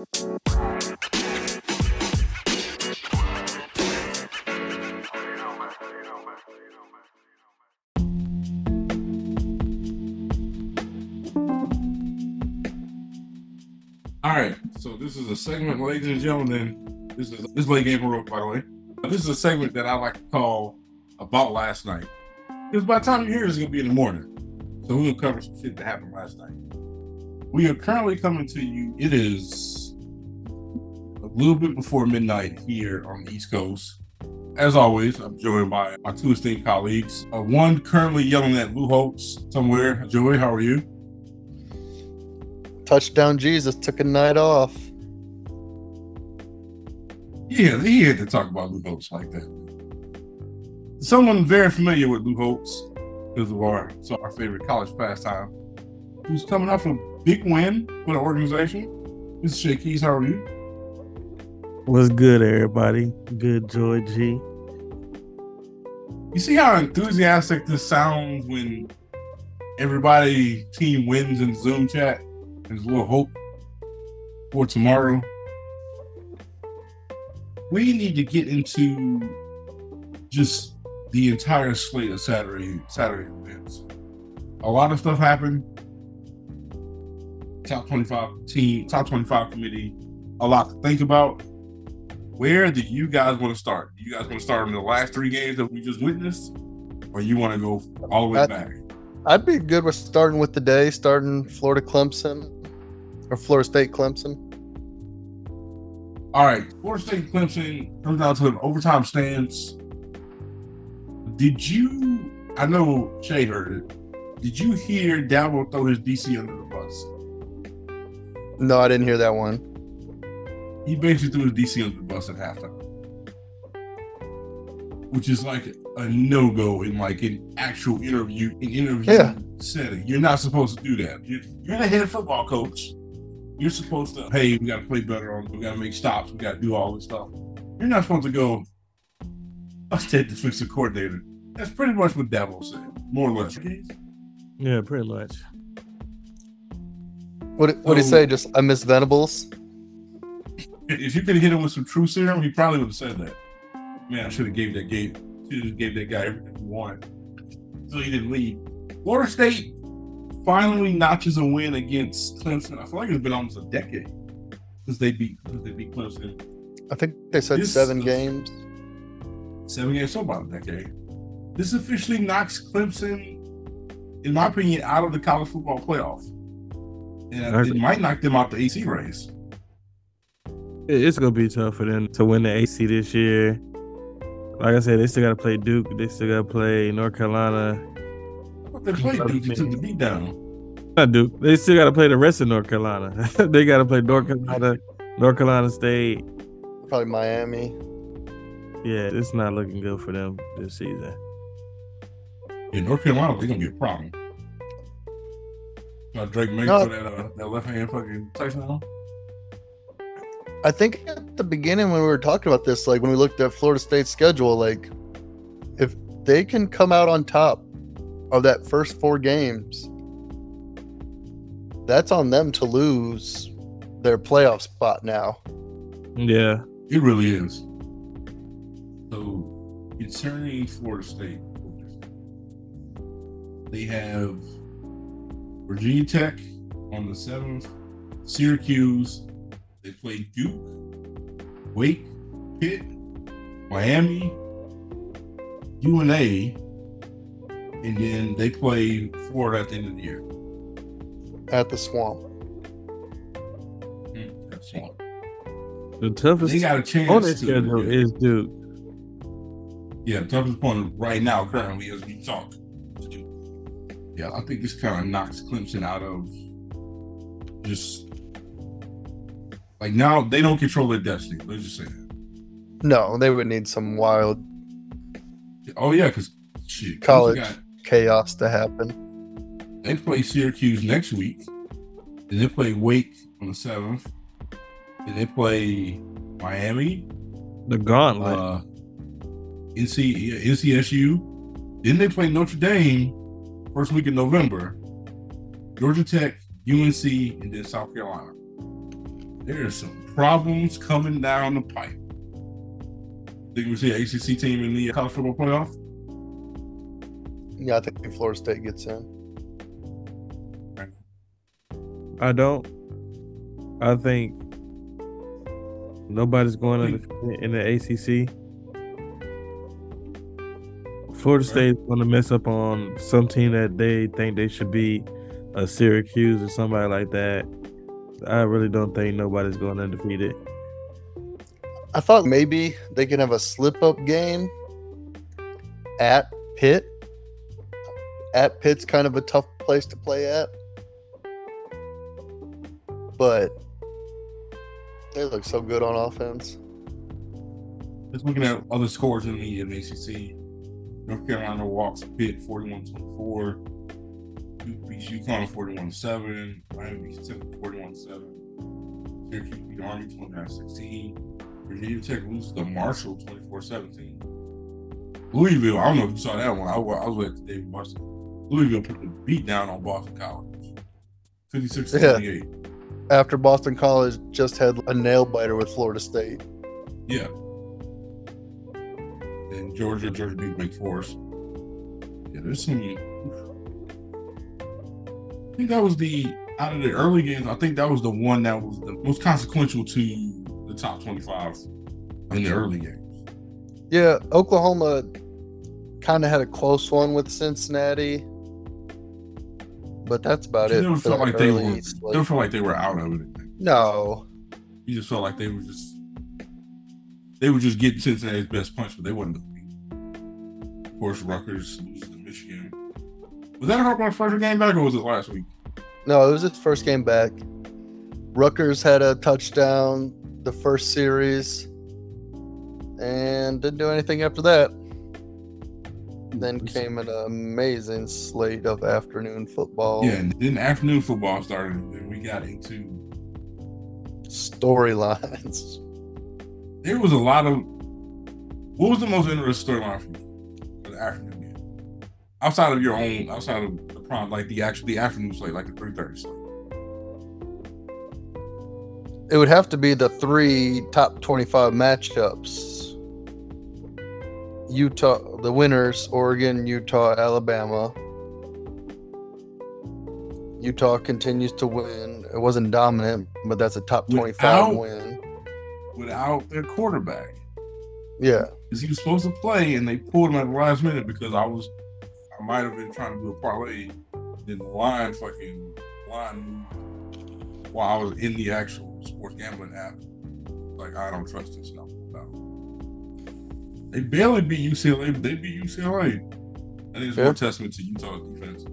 All right, so this is a segment, ladies and gentlemen. This is this is late game Rook, by the way. This is a segment that I like to call about last night. Because by the time you hear it's gonna be in the morning. So we're gonna cover some shit that happened last night. We are currently coming to you. It is little bit before midnight here on the East Coast. As always, I'm joined by my two esteemed colleagues. Uh, one currently yelling at Lou Holtz somewhere. Joey, how are you? Touchdown Jesus took a night off. Yeah, he had to talk about Lou Holtz like that. Someone very familiar with Lou Holtz because of our so our favorite college pastime, who's coming off a big win for the organization. Mr. Shakeys, how are you? What's good, everybody? Good, Joy G. You see how enthusiastic this sounds when everybody team wins in Zoom chat? There's a little hope for tomorrow. We need to get into just the entire slate of Saturday Saturday events. A lot of stuff happened. Top 25 team, top 25 committee, a lot to think about. Where do you guys want to start? Do you guys want to start in the last three games that we just witnessed? Or you want to go all the way I- back? I'd be good with starting with the day, starting Florida Clemson or Florida State Clemson. All right, Florida State Clemson comes down to an overtime stance. Did you? I know Shay heard it. Did you hear Dabo throw his DC under the bus? No, I didn't hear that one. He basically threw his DC under the bus at halftime, which is like a no go in like an actual interview, an interview Yeah. setting. You're not supposed to do that. You're, you're the head football coach. You're supposed to, hey, we got to play better on, we got to make stops, we got to do all this stuff. You're not supposed to go, let's take the defensive coordinator. That's pretty much what Dabo said, more or less. Yeah, pretty much. What what did he So- say? Just I miss Venables. If you could have hit him with some true serum, he probably would have said that. Man, I should have gave that gave should have gave that guy everything he wanted. So he didn't leave. Florida State finally notches a win against Clemson. I feel like it's been almost a decade since they beat since they beat Clemson. I think they said This- seven games. Seven games, so about a decade. This officially knocks Clemson, in my opinion, out of the college football playoff. And it might knock them out the AC race. It- It's gonna be tough for them to win the AC this year. Like I said, they still gotta play Duke. They still gotta play North Carolina. But they played Duke and took the beat down. Not Duke. They still gotta play the rest of North Carolina. they gotta play North Carolina, North Carolina State. Probably Miami. Yeah, it's not looking good for them this season. In North Carolina, they're gonna be a problem. Uh, Drake Maye No. for that uh, that left hand fucking touchdown. I think at the beginning when we were talking about this, like when we looked at Florida State's schedule, like if they can come out on top of that first four games, that's on them to lose their playoff spot now. Yeah, It really is. So concerning Florida State, they have Virginia Tech on the seventh, Syracuse. They play Duke, Wake, Pitt, Miami, UNA, and then they play Florida at the end of the year. At the swamp. Hmm, that's all. the toughest They got a chance on their to- schedule yeah. is Duke. Yeah, toughest point right now, currently, as we talk. Yeah, I think this kind of knocks Clemson out of just like now they don't control their destiny. Let's just say that. No, they would need some wild Oh yeah, because shit, College. got- chaos to happen. they play Syracuse next week, and they play Wake on the seventh, and they play Miami, The gauntlet. uh, NC, NCSU. Then they play Notre Dame first week in November, Georgia Tech, UNC, and then South Carolina. There's some problems coming down the pipe. Think we see an ACC team in the college football playoff? Yeah, I think Florida State gets in. I don't. I think nobody's going undefeated in the ACC. Florida State is going to mess up on some team that they think they should be a Syracuse or somebody like that. I really don't think nobody's going undefeated. I thought maybe they could have a slip up game at Pitt. At Pitt's kind of a tough place to play at. But they look so good on offense. Just looking at other scores in the, in ACC. North Carolina walks Pitt 41 24. Beats UConn 41 7. Miami beats Temple 41 7. Syracuse beat Army 29 16. Virginia Tech loses to Marshall 24 17. Louisville, I don't know if you saw that one. I, was- I was the David Boston. Louisville put the beat down on Boston College 56 Yeah. After Boston College just had a nail biter with Florida State. Yeah. And Georgia, Georgia beat Wake Forest. Yeah, there's some. I think that was the out of the early games. I think that was the one that was the most consequential to the top 25 in the early games. Yeah, Oklahoma kind of had a close one with Cincinnati. But that's about You it. never for felt like they early were. slate. Never felt like they were out of it. No. You just felt like they were just. They were just getting Cincinnati's best punch, but they wasn't going to beat. Of course, Rutgers loses to Michigan. Was that Harbaugh's first game back, or was it last week? No, it was his first game back. Rutgers had a touchdown the first series and didn't do anything after that. Then came an amazing slate of afternoon football Yeah, and then afternoon football started, and we got into. storylines. There was a lot of. What was the most interesting storyline for you Outside of your own, outside of the prom, like the actual the afternoon slate, like the three thirty slate. It would have to be the three top 25 matchups Utah, the winners, Oregon, Utah, Alabama. Utah continues to win. It wasn't dominant, but that's a top 25 Without- win. Without their quarterback, Yeah. because he was supposed to play, and they pulled him at the last minute because I was, I might have been trying to do a parlay, then the line fucking line moved while I was in the actual sports gambling app. Like I don't trust this no. no. They barely beat UCLA, but they beat UCLA. I think it's Yeah. more testament to Utah's defense.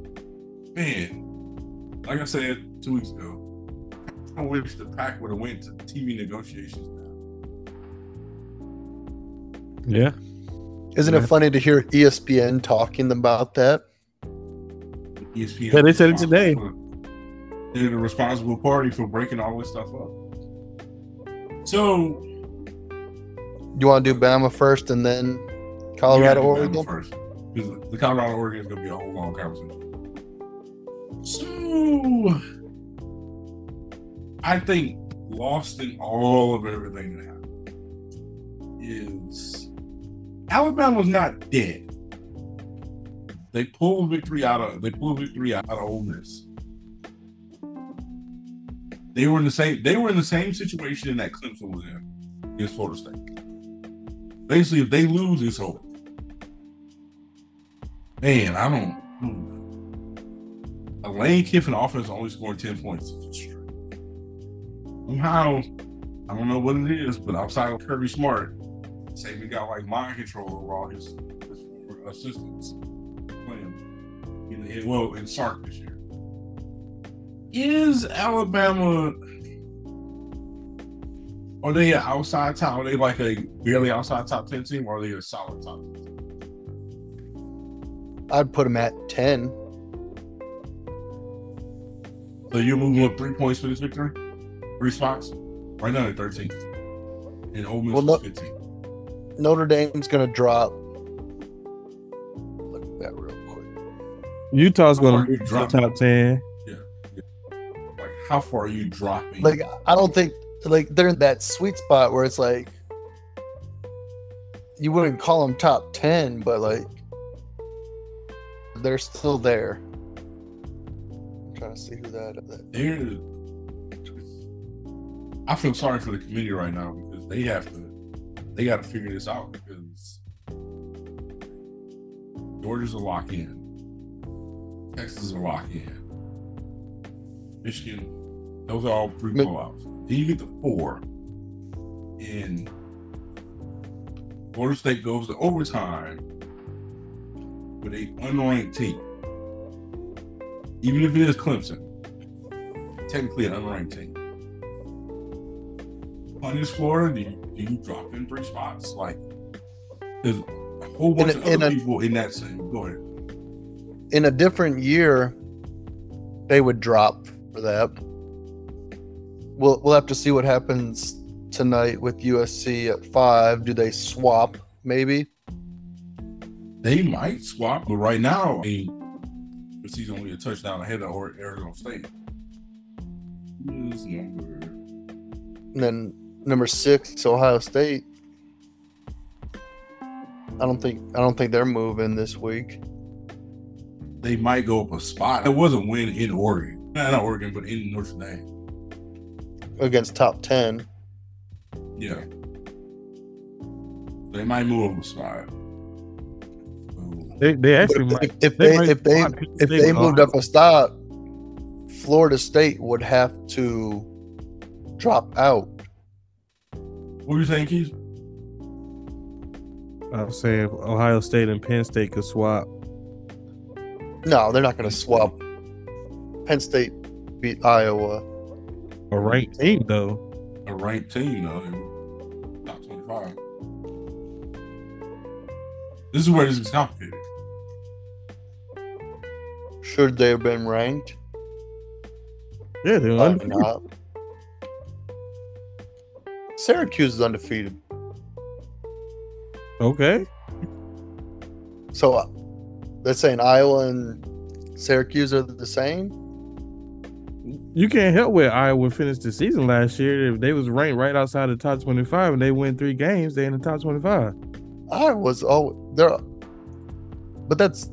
Man, like I said two weeks ago, I wish the Pac would have went to TV negotiations now. Yeah. Isn't Yeah. it funny to hear ESPN talking about that? ESPN. Yeah, they said it today. They're the responsible party for breaking all this stuff up. So You want to do Bama first and then Colorado, gotta Bama Oregon? first because the Colorado Oregon is going to be a whole long conversation. So I think lost in all of everything that happened is Alabama's not dead. They pulled victory out of they pulled victory out of Ole Miss. They were in the same they were in the same situation in that Clemson was in against Florida State. Basically, if they lose, it's over. Man, I don't. hmm. A Lane Kiffin offense only scored 10 points. Somehow, I don't know what it is, but outside of Kirby Smart, say we got like mind control over all his, his former assistants playing in the well in Sark this year. Is Alabama are they an outside top? Are they like a barely outside top 10 team or are they a solid top 10 team? I'd put them at 10. So you're moving up three points for this victory? Three spots? Right now they're 13. And Ole Miss Well, no- 15. Notre Dame's going to drop. Look at that real quick. Utah's going to be drop? top 10. Yeah. Like, how far are you dropping? Like, I don't think like they're in that sweet spot where it's like you wouldn't call them top 10 but like they're still there i'm trying to see who that, that They're, I feel sorry for the committee right now because they have to, they got to figure this out because Georgia's a lock in, Texas is a lock in, Michigan, those are all pre blowouts. Then you get the four, and Florida State goes to overtime with a unranked team. Even if it is Clemson, technically an unranked team. Punish Florida, do you, you drop in three spots? Like, there's a whole bunch In a- of in other a- people in that same. Go ahead. in a different year they would drop for that we'll we'll have to see what happens tonight with usc at five do they swap maybe They might swap, but right now, I mean, he's only a touchdown ahead of Arizona State. Who is number? and then number six ohio state i don't think i don't think they're moving this week They might go up a spot. It was a win in Oregon, not in Oregon, but in Notre Dame. against top 10 Yeah. They might move up a spot. They they actually But might. if, if they might if they swap Penn if they moved up a stop florida state would have to drop out what were you saying, Keith? I was saying Ohio State and Penn State could swap. No, they're not going to swap. Penn State beat Iowa. A ranked team though. A ranked team, though. in Top 25. This is where this is complicated. Should they have been ranked? Yeah, they're Probably undefeated. not. Syracuse is undefeated. Okay. So uh, they're saying Iowa and Syracuse are the same? You can't help where Iowa finished the season last year. If they was ranked right outside the top twenty five and they win three games, they in the top twenty five. Iowa's oh they're but that's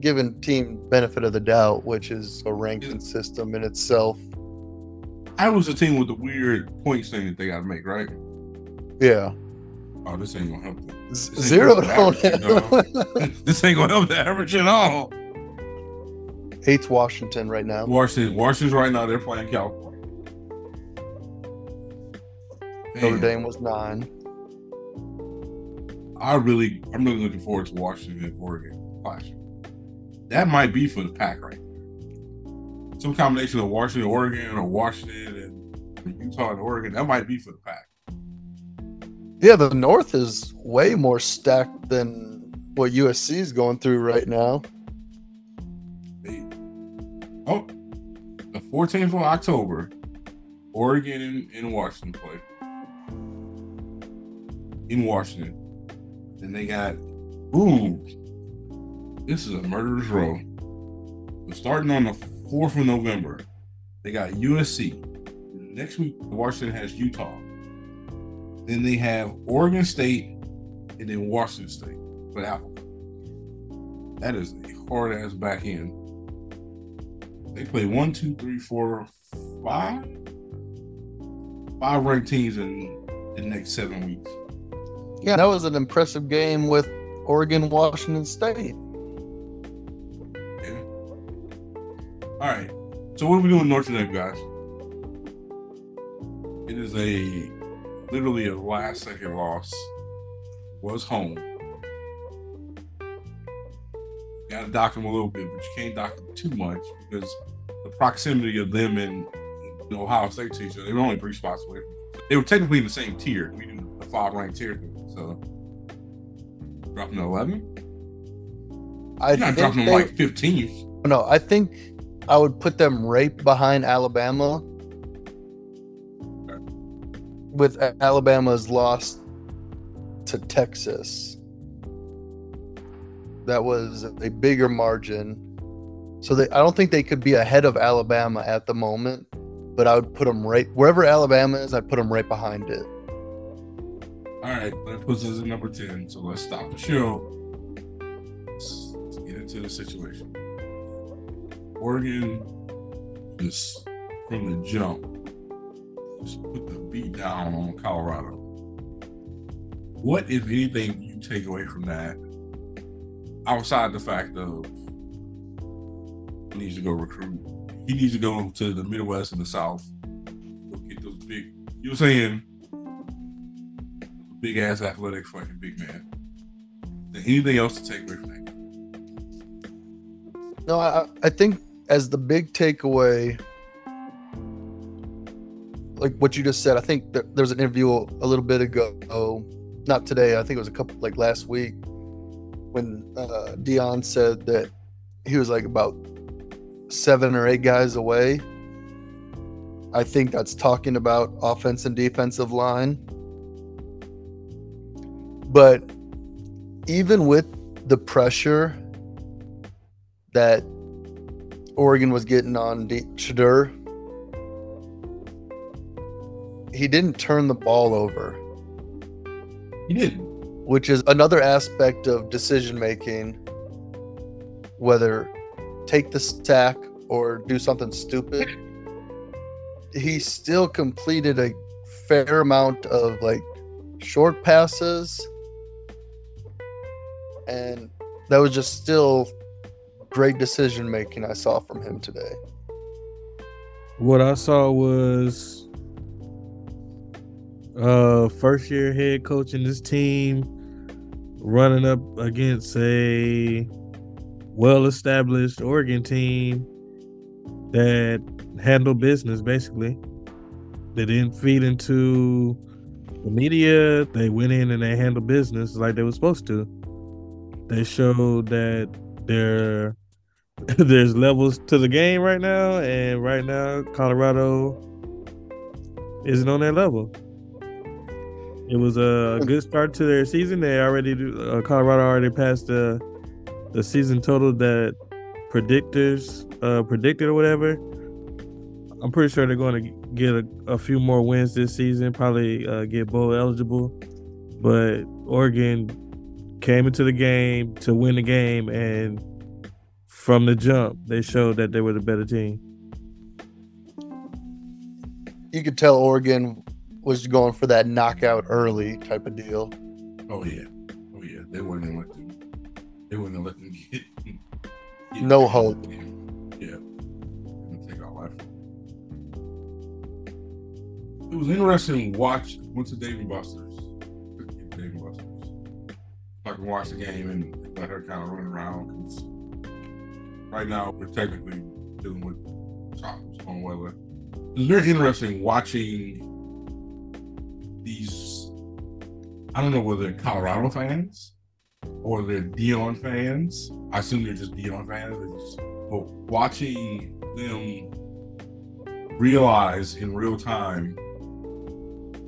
giving team benefit of the doubt, which is a ranking system in itself. I was a team with the weird points thing that they got to make, right? Yeah. Oh, this ain't gonna help. This ain't Zero this ain't gonna help the average at all. Hates Washington right now. Washington, Washington's right now. They're playing California. Notre Man, Dame was nine. I really, I'm really looking forward to Washington and Oregon clashing. That might be for the Pac right there. Some combination of Washington, Oregon, or Washington and Utah and Oregon. That might be for the Pac. Yeah, the North is way more stacked than what USC is going through right now. Oh, the 14th of October, Oregon and, and Washington play. In Washington. Then they got, ooh, this is a murderer's row. So starting on the 4th of November, they got USC. Next week, Washington has Utah. Then they have Oregon State and then Washington State for Apple. That is a hard ass back end. They play one, two, three, four, five, five ranked teams in the next seven weeks. Yeah, that was an impressive game with Oregon Washington State. All right. So what are we doing north Notre Dame, guys? It is a literally a last second loss. Was home. Got to dock them a little bit, but you can't dock them too much because the proximity of them and the Ohio State to each other, they were only three spots away. They were technically in the same tier. We do the five ranked tier, so dropping to eleven. I You're not think dropping them they- like fifteenth. no, I think I would put them right behind Alabama. With Alabama's loss to Texas, that was a bigger margin. So they, I don't think they could be ahead of Alabama at the moment. but I would put them right wherever Alabama is. I'd put them right behind it. All right, that puts us at number 10. So let's stop the show. Let's, let's get into the situation. Oregon, just from the jump, just put the beat down on Colorado. What, if anything, you take away from that outside the fact of he needs to go recruit? He needs to go to the Midwest and the South. Go get those big, you know saying? big ass athletic fucking big man. Anything else to take away from that? No, I, I think as the big takeaway, like what you just said, I think there, there was an interview a little bit ago, not today, I think it was a couple like last week, when uh, Deion said that he was like about seven or eight guys away. I think that's talking about offense and defensive line. But even with the pressure that Oregon was getting on D- Shedeur, he didn't turn the ball over. He didn't. Which is another aspect of decision making, whether take the sack or do something stupid. He still completed a fair amount of like short passes and that was just still great decision making I saw from him today. What I saw was uh first year head coach in this team running up against a well established Oregon team that handled business basically. They didn't feed into the media. They went in and they handled business like they were supposed to they showed that there there's levels to the game right now, and right now Colorado isn't on that level. It was a good start to their season. They already uh, Colorado already passed the the season total that predictors uh, predicted or whatever. I'm pretty sure they're going to get a, a few more wins this season. Probably uh, get bowl eligible, but Oregon came into the game to win the game, and from the jump, they showed that they were the better team. You could tell Oregon was going for that knockout early type of deal. Oh yeah, oh yeah. They wouldn't have let them. They wouldn't have let them get. get no hope. Yeah, take our life. It was interesting to watch. Went to Dave and Buster's. Dave and Buster's. I can watch the game and let her kind of run around because right now we're technically dealing with storm weather. It's very interesting watching these. I don't know whether they're Colorado fans or they're Deion fans. I assume they're just Deion fans. But watching them realize in real time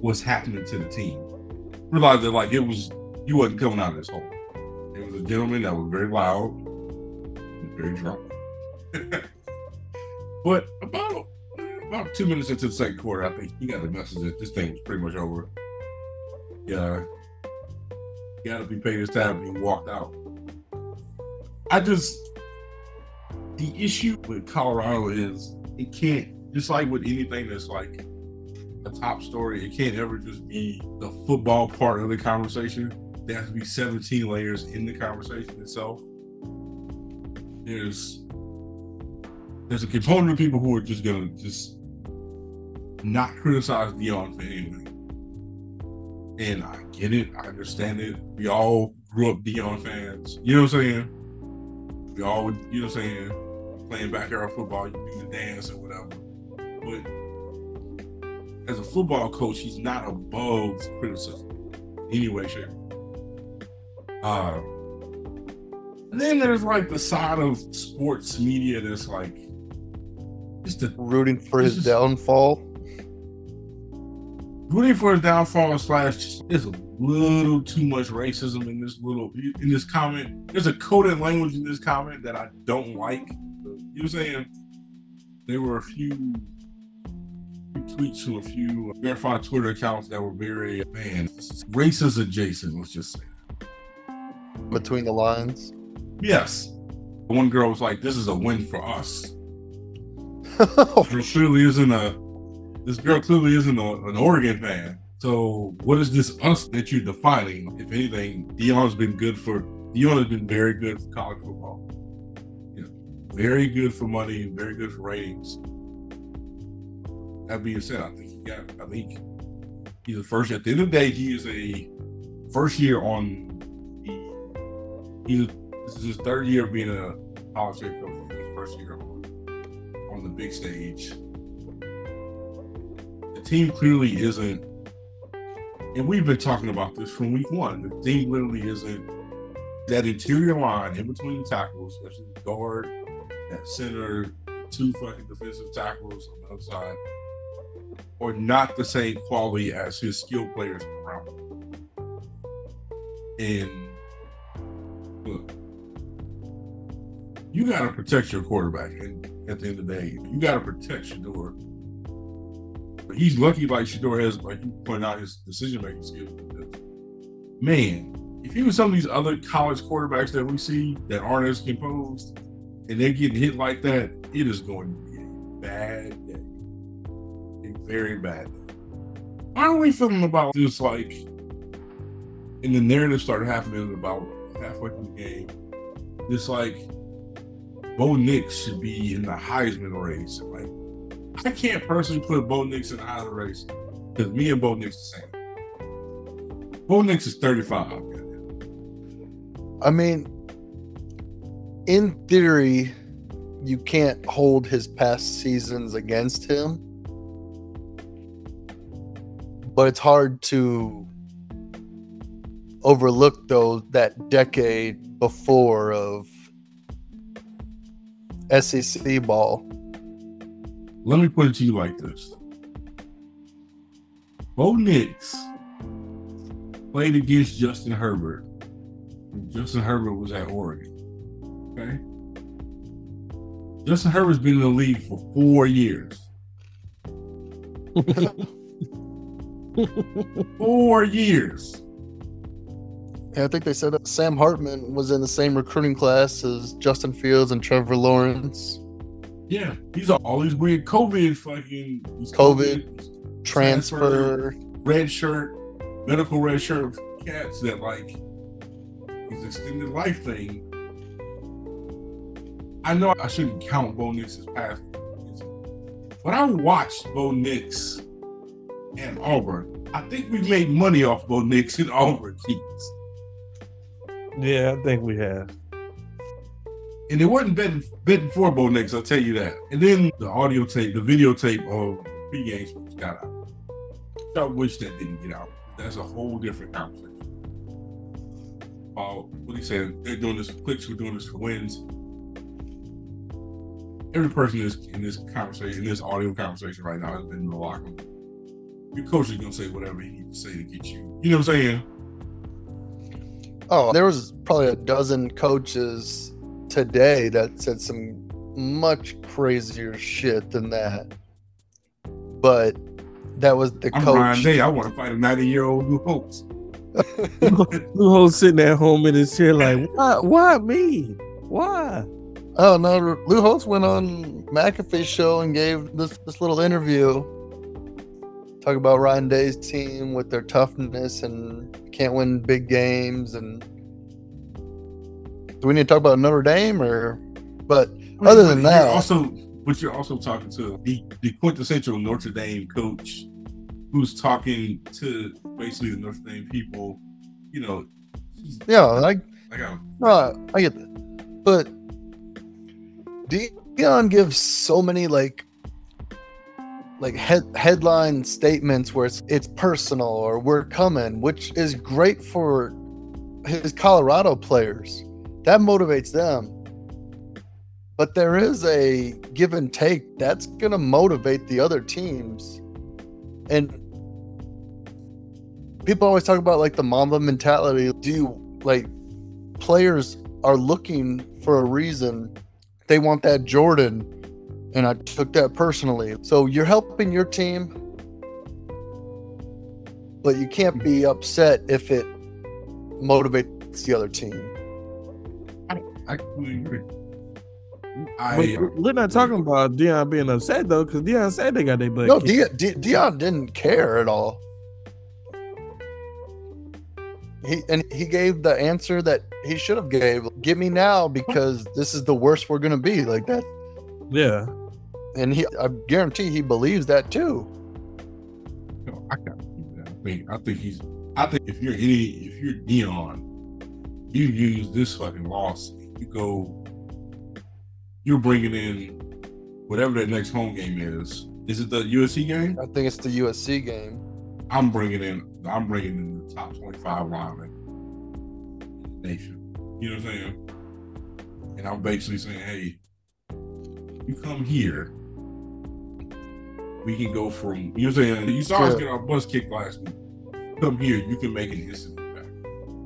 what's happening to the team, realize that like it was you wasn't coming out of this hole. It was a gentleman that was very loud, very drunk. but about about two minutes into the second quarter, I think he got the message that this thing was pretty much over. Yeah, he got to be paid his time, and he walked out. I just the issue with Colorado is it can't just like with anything that's like a top story, it can't ever just be the football part of the conversation there has to be 17 layers in the conversation itself. There's there's a component of people who are just gonna just not criticize Deion for anything. And I get it, I understand it. We all grew up Deion fans. You know what I'm saying? We all, you know what I'm saying, playing backyard football, you do the dance or whatever. But as a football coach, he's not above criticism anyway, shape, uh, then there's like the side of sports media that's like just a, rooting for his just, downfall. Rooting for his downfall slash just, there's a little too much racism in this little in this comment. There's a coded language in this comment that I don't like. You know saying? There were a few tweets to a few uh, verified Twitter accounts that were very uh, man racist adjacent. Let's just say between the lines. Yes, one girl was like, "This is a win for us." There clearly isn't a. This girl clearly isn't a, an Oregon fan. So what is this us that you're defining? If anything, Deion's been good for Deion has been very good for college football. Know, very good for money, very good for ratings. That being said, I think he got. I think he's the first. At the end of the day, he is a first year on the. He's this is his third year being a college head coach. His first year on, the big stage. The team clearly isn't, and we've been talking about this from week one. The team literally isn't that interior line in between the tackles, especially the guard, that center, two fucking defensive tackles on the other side, are not the same quality as his skill players around him. And look, you got to protect your quarterback. And at the end of the day, you got to protect Shedeur. But he's lucky, like Shedeur has, like you point out, his decision making skills. Man, if he was some of these other college quarterbacks that we see that aren't as composed, and they're getting hit like that, it is going to be a bad day, a very bad day. How are we feeling about this? Like, and the narrative started happening about halfway through the game. This like Bo Nix should be in the Heisman race. Like, I can't personally put Bo Nix in the Heisman race because me and Bo Nix the same. Bo Nix is 35. I mean, in theory, you can't hold his past seasons against him, but it's hard to overlook though that decade before of SEC ball. Let me put it to you like this. Bo Nix played against Justin Herbert. Justin Herbert was at Oregon. Okay. Justin Herbert's been in the league for four years. four years. Yeah, I think they said Sam Hartman was in the same recruiting class as Justin Fields and Trevor Lawrence. Yeah, these are all these weird COVID fucking these COVID, transfer, transfer, red shirt, medical red shirt cats that like his extended life thing. I know I shouldn't count Bo Nix's past, but I watched Bo Nix and Auburn. I think we made money off Bo Nix and Auburn teams. Yeah, I think we have. And it wasn't betting, betting for Bo Nix, I'll tell you that. And then the audio tape, the videotape of pre-game got out. I wish that didn't get out. That's a whole different conversation. Uh, what he said, they're doing this for clicks, we're doing this for wins. Every person is in this conversation, in this audio conversation right now has been in the locker room. Your coach is gonna say whatever he needs to say to get you. You know what I'm saying? Oh, there was probably a dozen coaches today that said some much crazier shit than that. But that was the I'm coach. Ryan Day. I want to fight a 90 year old Lou Holtz. Lou Holtz sitting at home in his chair, like, why, why me? Why? Oh no, Lou Holtz went on McAfee's show and gave this this little interview. Talk about Ryan Day's team with their toughness and can't win big games and do we need to talk about Notre Dame or but other than that also but you're also talking to the, the quintessential Notre Dame coach who's talking to basically the Notre Dame people, you know. Yeah, like I got no, I get that. But Deion gives so many like like head, headline statements where it's it's personal or we're coming, which is great for his Colorado players. That motivates them. But there is a give and take that's going to motivate the other teams. And people always talk about like the Mamba mentality. Do you like players are looking for a reason? They want that Jordan And I took that personally. So you're helping your team, but you can't be upset if it motivates the other team. I completely agree. I uh, we're not talking about Deion being upset though, because Deion said they got their butt No, kicked. Deion, Deion didn't care at all. He and he gave the answer that he should have gave. Give me now because this is the worst we're gonna be like that. Yeah. And he, I guarantee, he believes that too. No, I got that. I think I think he's I think if you're any if you're Deion, you use this fucking loss. You go. You're bringing in whatever that next home game is. Is it the USC game? I think it's the USC game. I'm bringing in. I'm bringing in the top 25 linemen in the nation. You know what I'm saying? And I'm basically saying, hey, you come here. We can go from you know what I'm saying. You saw us get our bus kicked last week. Come here, you can make an instant impact.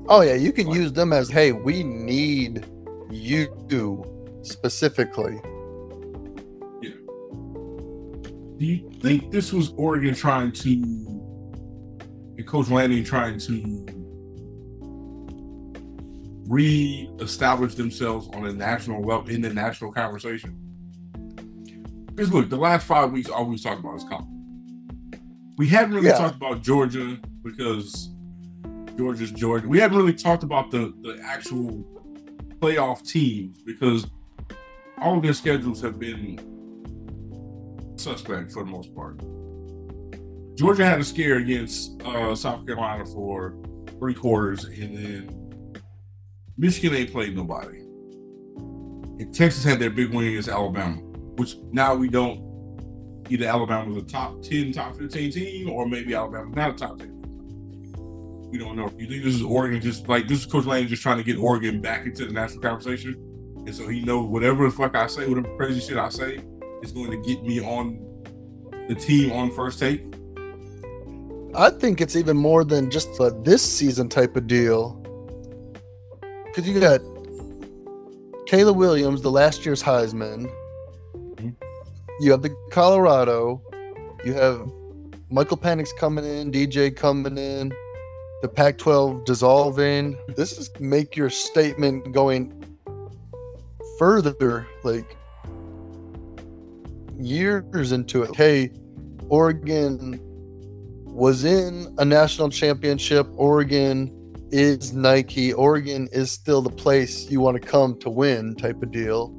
Oh yeah, you can Like- use them as, hey, we need you specifically. Yeah. Do you think this was Oregon trying to, and Coach Lanning trying to re-establish themselves on a national level in the national conversation? Because look, the last five weeks, all we've talked about is college. We haven't really Yeah. talked about Georgia because Georgia's Georgia. We haven't really talked about the the actual playoff teams because all of their schedules have been suspect for the most part. Georgia had a scare against uh, South Carolina for three quarters, and then Michigan ain't played nobody. And Texas had their big win against Alabama, which now we don't. Either Alabama was a top 10, top 15 team, or maybe Alabama's not a top 10. We don't know. You think this is Oregon just like this is Coach Lane just trying to get Oregon back into the national conversation? And so he knows whatever the fuck I say, whatever crazy shit I say, is going to get me on the team on first take. I think it's even more than just a this season type of deal. Because you got Caleb Williams, the last year's Heisman. You have the Colorado. You have Michael Penix coming in, DJ coming in, the Pac 12 dissolving. This is make your statement going further, like years into it. Hey, Oregon was in a national championship. Oregon is Nike. Oregon is still the place you want to come to win type of deal.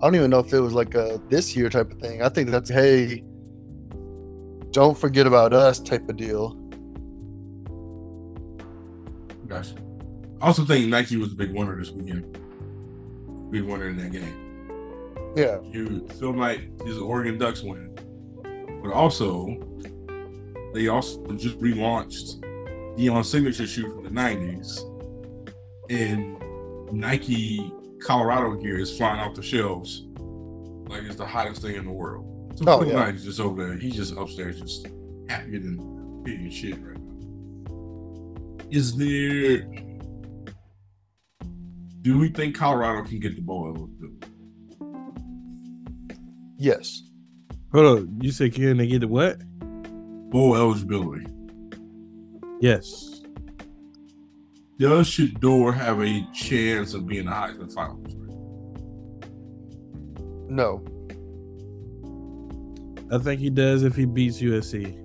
I don't even know if it was like a this year type of thing. I think that's hey, don't forget about us type of deal. Gotcha. I also think Nike was a big winner this weekend. Big winner in that game. Yeah. You Knight is an Oregon Ducks win, but also they also just relaunched Deion signature shoe from the '90s, and Nike Colorado gear is flying off the shelves like it's the hottest thing in the world. So Oh, yeah. Knight is just over there. He's just upstairs, just happier than pig and shit right now. Is there? Do we think Colorado can get the ball? eligibility? Yes. Hold on. You said can they get the what? Bowl eligibility. Yes. Does Shedeur have a chance of being a Heisman finalist? No. I think he does if he beats USC.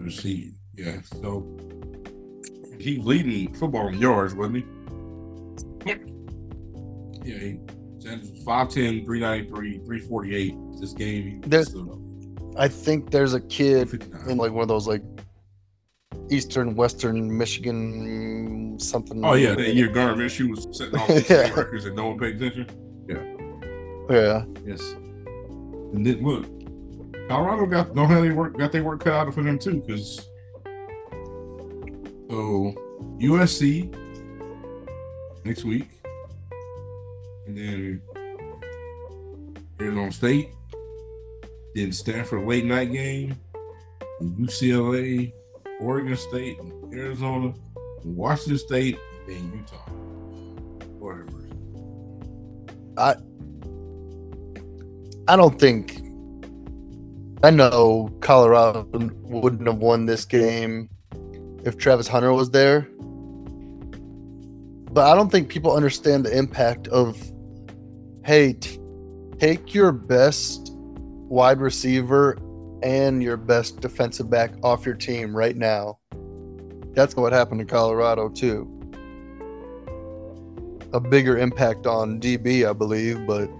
Let's see. Yeah. So he's leading football in yards, wasn't he? Yep. Yeah. He Sanders was 5'10, 393, 348. This game, he There's- was, I think there's a kid uh, 59. in like one of those like eastern western Michigan something. Oh, yeah. That year, Gardner Minshew was setting all these Yeah. records and no one paid attention. Yeah. Yeah. Yes. And then look, Colorado got don't have they work got their work cut out for them too, because so USC next week, and then Arizona State, then Stanford late night game, UCLA, Oregon State, Arizona, Washington State, and Utah. Whatever. I don't think. I know Colorado wouldn't have won this game if Travis Hunter was there. But I don't think people understand the impact of hey, t- take your best wide receiver and your best defensive back off your team right now. That's what happened to Colorado, too. A bigger impact on DB, I believe, but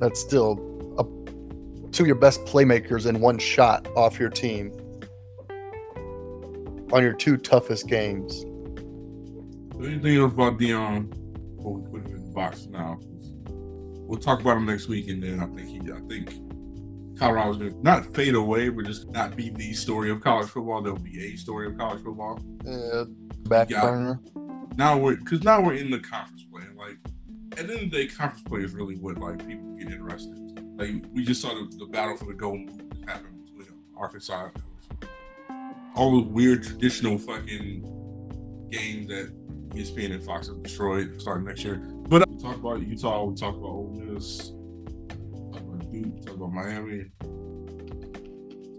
that's still a, two of your best playmakers in one shot off your team on your two toughest games. what Anything else about Deion? Before we put him in the box now, we'll talk about him next week, and then I think he, I think Colorado's going to not fade away, but just not be the story of college football. There'll be a story of college football. Yeah, back burner. Now we're because now we're in the conference play. and, Like at the end of the day, conference play is really what like people get interested. in. Like we just saw the, the battle for the gold happen happened between Arkansas. and All the weird traditional fucking games that ESPN and Fox have destroyed starting next year. But uh, we talked about Utah. We talk about Ole Miss. We about Miami.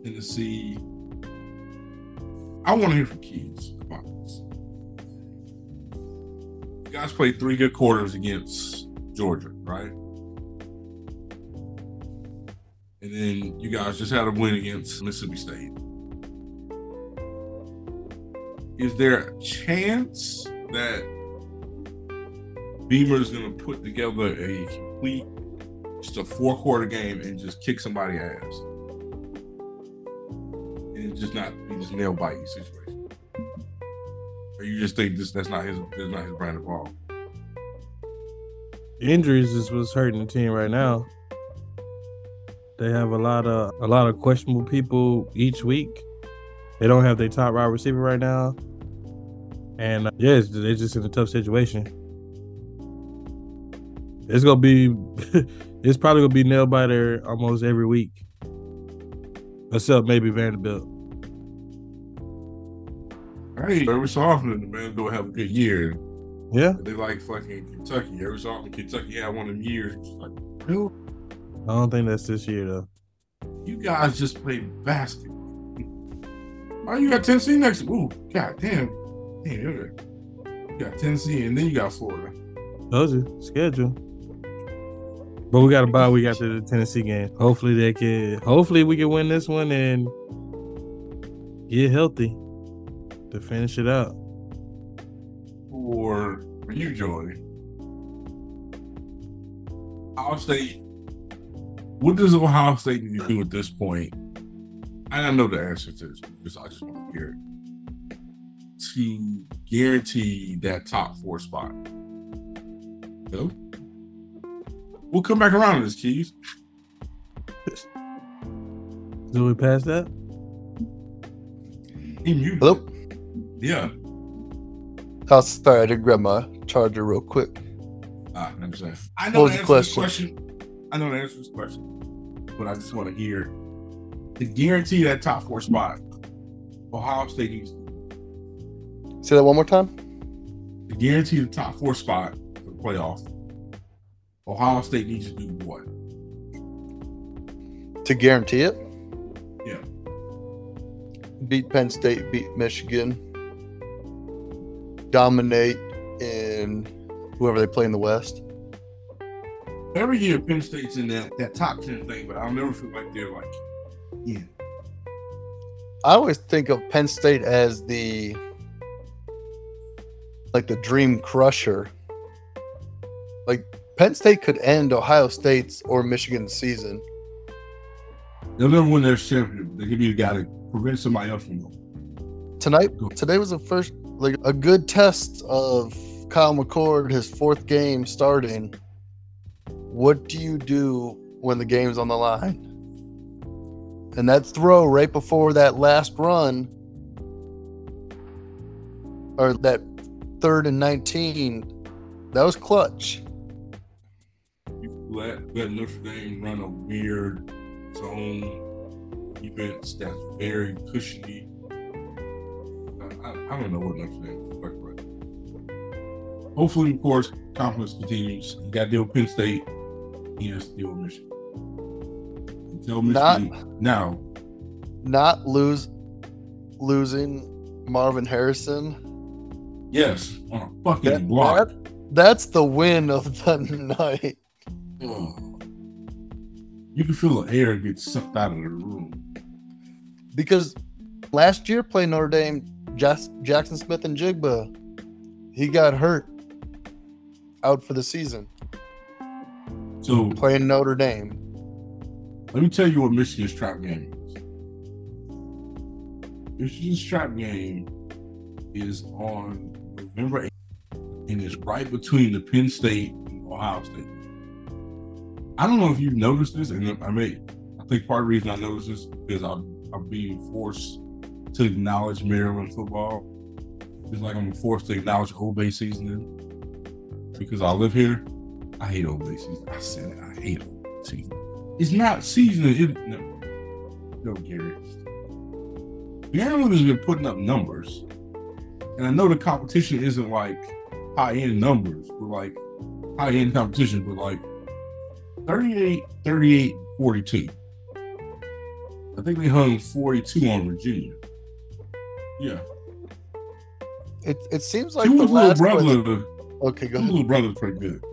Tennessee. I want to hear from kids about this. You guys played three good quarters against Georgia, right? And then you guys just had a win against Mississippi State. Is there a chance that Beamer is going to put together a complete, just a four quarter game and just kick somebody ass? And it just not just nail biting situation? Or you just think this that's not his that's not his brand of ball? Injuries is what's hurting the team right now. They have a lot of a lot of questionable people each week. They don't have their top wide receiver right now, and uh, yeah, it's- they're just in a tough situation. It's gonna be, it's probably gonna be nail biter almost every week, except maybe Vanderbilt. Hey, every so often the man go have a good year. Yeah, They like fucking Kentucky. Every so often Kentucky had one of them years. Like, dude, I don't think that's this year though. you guys just play basketball. Oh, you got Tennessee next. Ooh, god damn. Damn, you got- Tennessee and then you got Florida. Told you schedule. But we got a bye week after the Tennessee game. Hopefully they can. Hopefully we can win this one and get healthy to finish it out. For you, Joey. Ohio State. What does Ohio State need to do at this point? I know the answer to this because I just want to hear it. To guarantee that top four spot. No? We'll come back around to this, Keys. Do we pass that? He muted. Hello? Yeah. Oh, sorry, I did grab my charger real quick. Ah, I understand. I know the answer to this question? question. I know the answer to this question, but I just want to hear to guarantee that top four spot. Ohio State needs Say that one more time. to guarantee the top four spot for the playoff. Ohio State needs to do what? To guarantee it, Yeah. beat Penn State, beat Michigan, dominate in whoever they play in the West. Every year, Penn State's in that, that top ten thing, but I'll never feel like they're like, yeah. I always think of Penn State as the like the dream crusher. Penn State could end Ohio State's or Michigan's season. They'll never win their championship. They could be the guy to prevent somebody else from going. Tonight, today was the first like a good test of Kyle McCord, his fourth game starting. What do you do when the game's on the line? And that throw right before that last run, or that third and 19, that was clutch. You let, let Notre Dame run a weird zone defense that's very cushiony. I, I, I don't know what Notre Dame is like right. Hopefully, of course, confidence continues. You got to deal with Penn State he has still Michigan. Until Michigan now, Not lose losing Marvin Harrison. yes, on a fucking That- block. that- that's the win of the night. Ugh. You can feel the air get sucked out of the room. Because last year playing Notre Dame, Jas- Jaxon Smith-Njigba, he got hurt out for the season So playing Notre Dame. let me tell you what Michigan's trap game is. Michigan's trap game is on November 8th and it's right between the Penn State and Ohio State. I don't know if you've noticed this, and I may I think part of the reason I noticed this is I'm I'm being forced to acknowledge Maryland football. It's like I'm forced to acknowledge Old Bay seasoning because I live here. I hate Old Bay season. I said it. I hate Old Bay season. It's not seasoning. It, no, no, Gary. Maryland has been putting up numbers, and I know the competition isn't like high end numbers, but like high end competition, but like 38, 38, 42. I think we hung 42 on Virginia. Yeah. It, it seems like the little last brother, okay, go ahead. little brother's pretty good.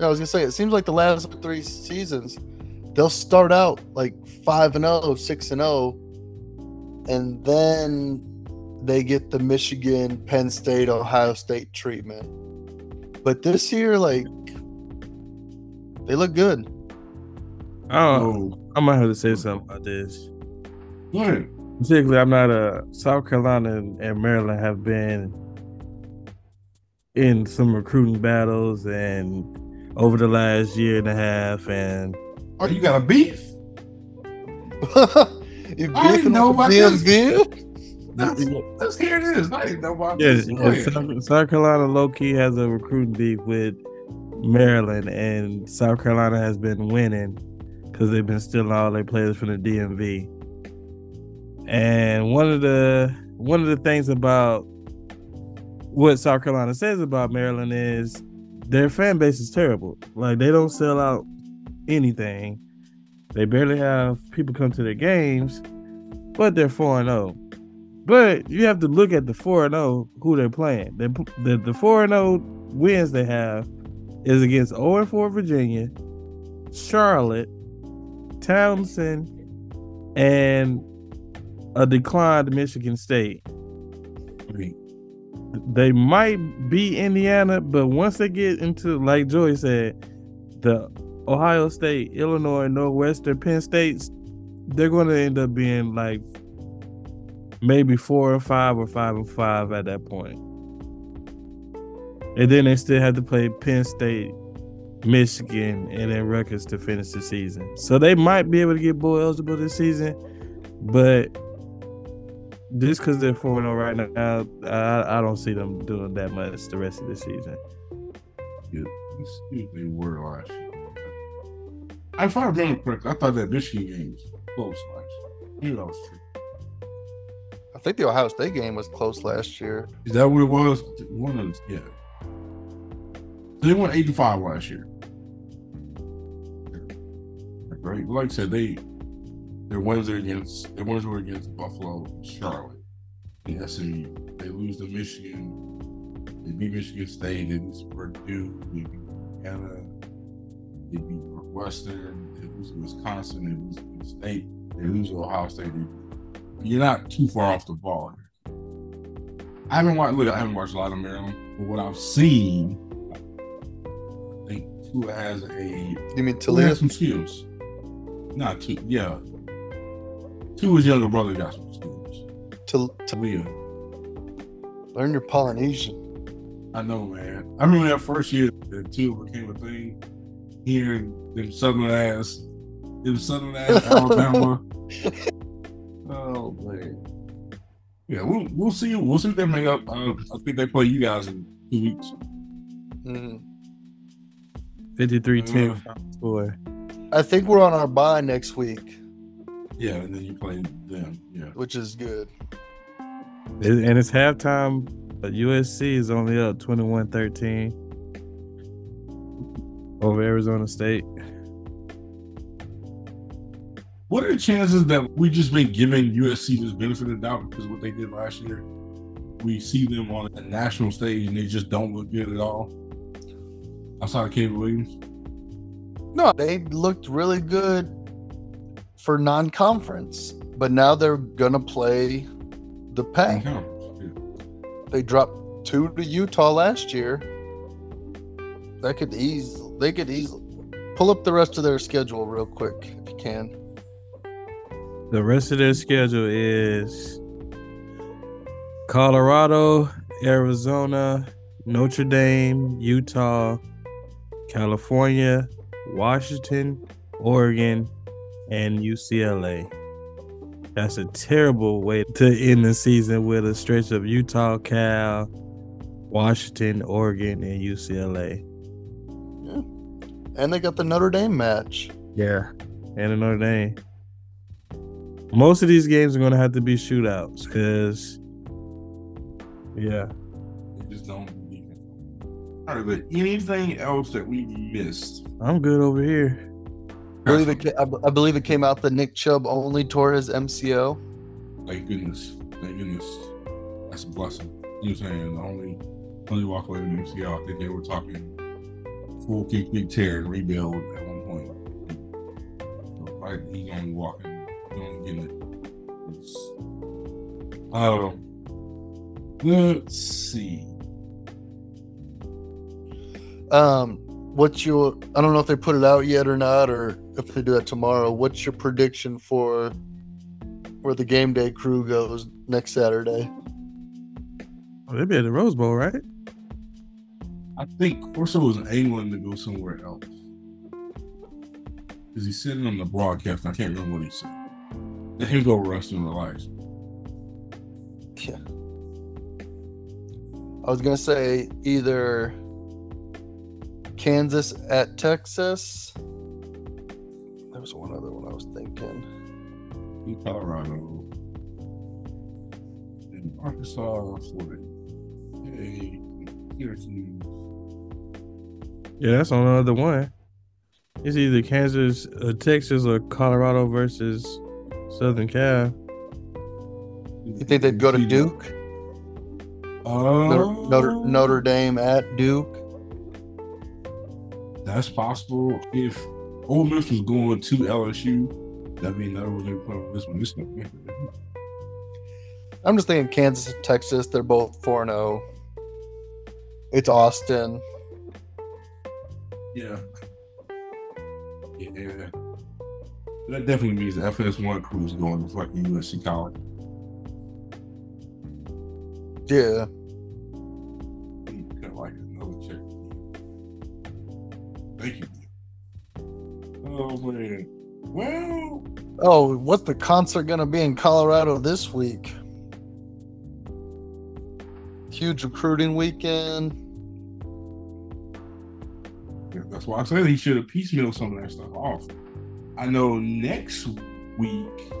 I was gonna say it seems like the last three seasons they'll start out like five and 0, 6 and 0, and then they get the Michigan, Penn State, Ohio State treatment. But this year, like they look good. Oh, So, I might have to say something about this. go ahead. Particularly, I'm not a South Carolina and, and Maryland have been in some recruiting battles and over the last year and a half, and Oh, you got a beef? you I didn't beefing know about this. DMV? That's, that's here it is. I didn't know about yeah, this. Go. South, South Carolina low key has a recruiting beef with Maryland, and South Carolina has been winning because they've been stealing all their players from the DMV. And one of the one of the things about what South Carolina says about Maryland is their fan base is terrible. Like they don't sell out anything. They barely have people come to their games, but they're 4 0. But you have to look at the 4 0 who they're playing. The the 4 0 wins they have is against 0 4 Virginia, Charlotte, Towson, and a declined Michigan State. Mean, They might be Indiana, but once they get into, like Joey said, the Ohio State, Illinois, Northwestern, Penn States, they're going to end up being like maybe four or five or five and five at that point. And then they still have to play Penn State, Michigan, and then Rutgers to finish the season. So they might be able to get bowl eligible this season, but just because they're 4 0 right now, I, I don't see them doing that much the rest of the season. yeah, excuse me, word last year. If I remember correctly, I thought that Michigan game was close last year. Maybe that was. I think the Ohio State game was close last year. Is that what it was? One of the, yeah. They won 85 last year. Right. Like I said, they their wins are against their wins were against Buffalo, Charlotte, and SMU. They lose to Michigan. They beat Michigan State. They lose Purdue. They beat Indiana. They beat Northwestern. They lose Wisconsin. They lose to State. They lose to Ohio State. You're not too far off the ball. I haven't watched. Look, I haven't watched a lot of Maryland, but what I've seen, I think Tua has a You mean Tua has Taulia? some skills. Not two, yeah. Tua's younger brother got some skills. To, to Taulia, learn your Polynesian. I know, man. I remember that first year that Tua became a thing here in them southern ass, in southern ass Alabama. oh man. Yeah, we'll we'll see. We'll see if they make up. Uh, I think they play you guys in two weeks. Mhm. 53 10 Yeah. final score. I think we're on our bye next week, Yeah, and then you play them. Yeah. which is good. It- And it's halftime. But USC is only up 21 13 over Arizona State. What are the chances that we just been giving USC this benefit of the doubt because of what they did last year? We see them on a national stage and they just don't look good at all. Outside of Caleb Williams. No, they looked really good for non-conference, but now they're gonna play the Pac. Yeah. They dropped two to Utah last year. That could ease. They could easily pull up the rest of their schedule real quick if you can. The rest of their schedule is Colorado, Arizona, Notre Dame, Utah, California, Washington, Oregon, and UCLA. That's a terrible way to end the season with a stretch of Utah, Cal, Washington, Oregon, and UCLA. And they got the Notre Dame match. Yeah. And Notre Dame. Most of these games are going to have to be shootouts because, yeah. They just don't do defense. All right, but anything else that we missed? I'm good over here. I believe, it, ca- I b- I believe it came out that Nick Chubb only tore his MCL. Thank goodness. Thank goodness. That's a blessing. You know what I'm saying? The only only walk away from MCL, I think they were talking full kick, big tear, and rebuild at one point. So like he only walking, he only getting it. It's, uh, let's see. Um, what's your? I don't know if they put it out yet or not, or if they do that tomorrow. What's your prediction for where the game day crew goes next Saturday? Oh, they'll be at the Rose Bowl, right? I think Corso was angling to go somewhere else. Because he sitting on the broadcast. I can't remember what he said. Let him go rest and relax. Yeah. I was gonna say either Kansas at Texas. There was one other one I was thinking. in Colorado, in Arkansas, Florida, hey, Syracuse. Yeah, that's on the other one. It's either Kansas, uh, Texas, or Colorado versus Southern Cal. You think they'd go to Duke? Uh, Notre, Notre, Notre Dame at Duke. That's possible. If Ole Miss was going to LSU, that mean that was going to put on this one. This one. I'm just thinking Kansas and Texas. They're both 4 0. It's Austin. Yeah. Yeah. That definitely means the FS1 crew is going to fucking USC college. Yeah. Thank you. Oh man. Well, Oh, what's the concert going to be in Colorado this week? Huge recruiting weekend. yeah, that's why I said he should have piecemealed some of that stuff off. I know next week,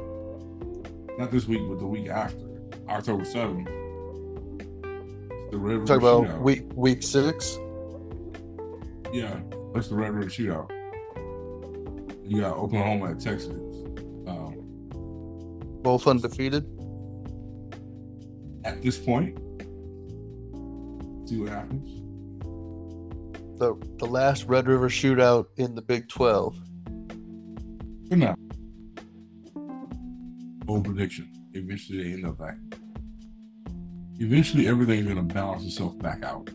not this week, but the week after, October 7th, the Red River Talk about week week six. Yeah, that's the Red River Shootout. You got Oklahoma at Texas. Um, Both undefeated. at this point, see what happens. The the last Red River shootout in the Big Twelve. Good now. Bold prediction. Eventually, they end up back. Eventually, everything's going to balance itself back out.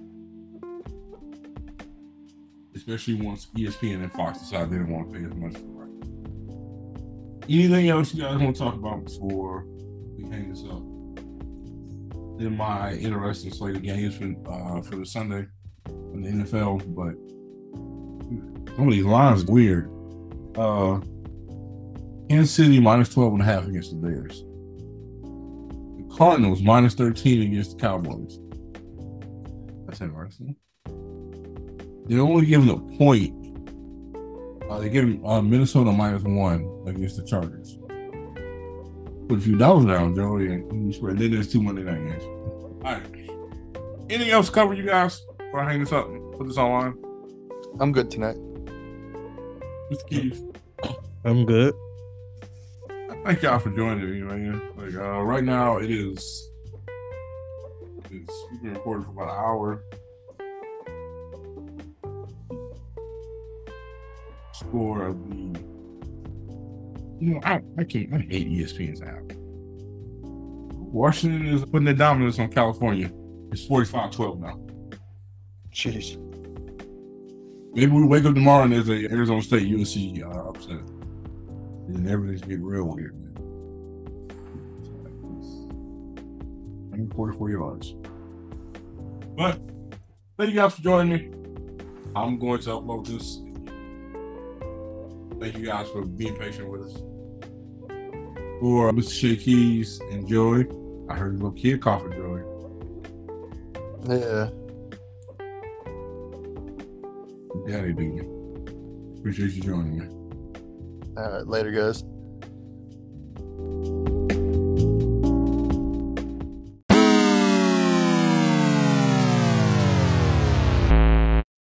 Especially once ESPN and Fox decided they didn't want to pay as much for rights. Anything else you guys want to talk about before we hang this up? In my interesting slate of games for uh, for the Sunday in the NFL, but some of these lines weird. Uh, Kansas City minus 12 and a half against the Bears. The Cardinals minus 13 against the Cowboys. That's interesting. They're only giving a point. Uh, they're giving uh, Minnesota minus one against the Chargers. Put a few dollars down, Joe, and you spread. Then there's two Monday night games. All right. Anything else to cover, you guys? Before I hang this up, and put this online. I'm good tonight. Mr. Keith. I'm good. thank y'all for joining me, man. Like uh, right now, it is. It's we've been recording for about an hour. Score of the. You know, I, I can't. I hate ESPN's app. Washington is putting the dominance on California. It's 45-12 now. Jeez. Maybe we wake up tomorrow and there's a Arizona State USC uh, upset. And everything's getting real weird, man. 144 yards. But thank you guys for joining me. I'm going to upload this. Thank you guys for being patient with us. For Mr. Shea Keys and Joey, I heard a little kid coughing, Joy. Yeah. Daddy do. Appreciate you joining me. All right. Later, guys.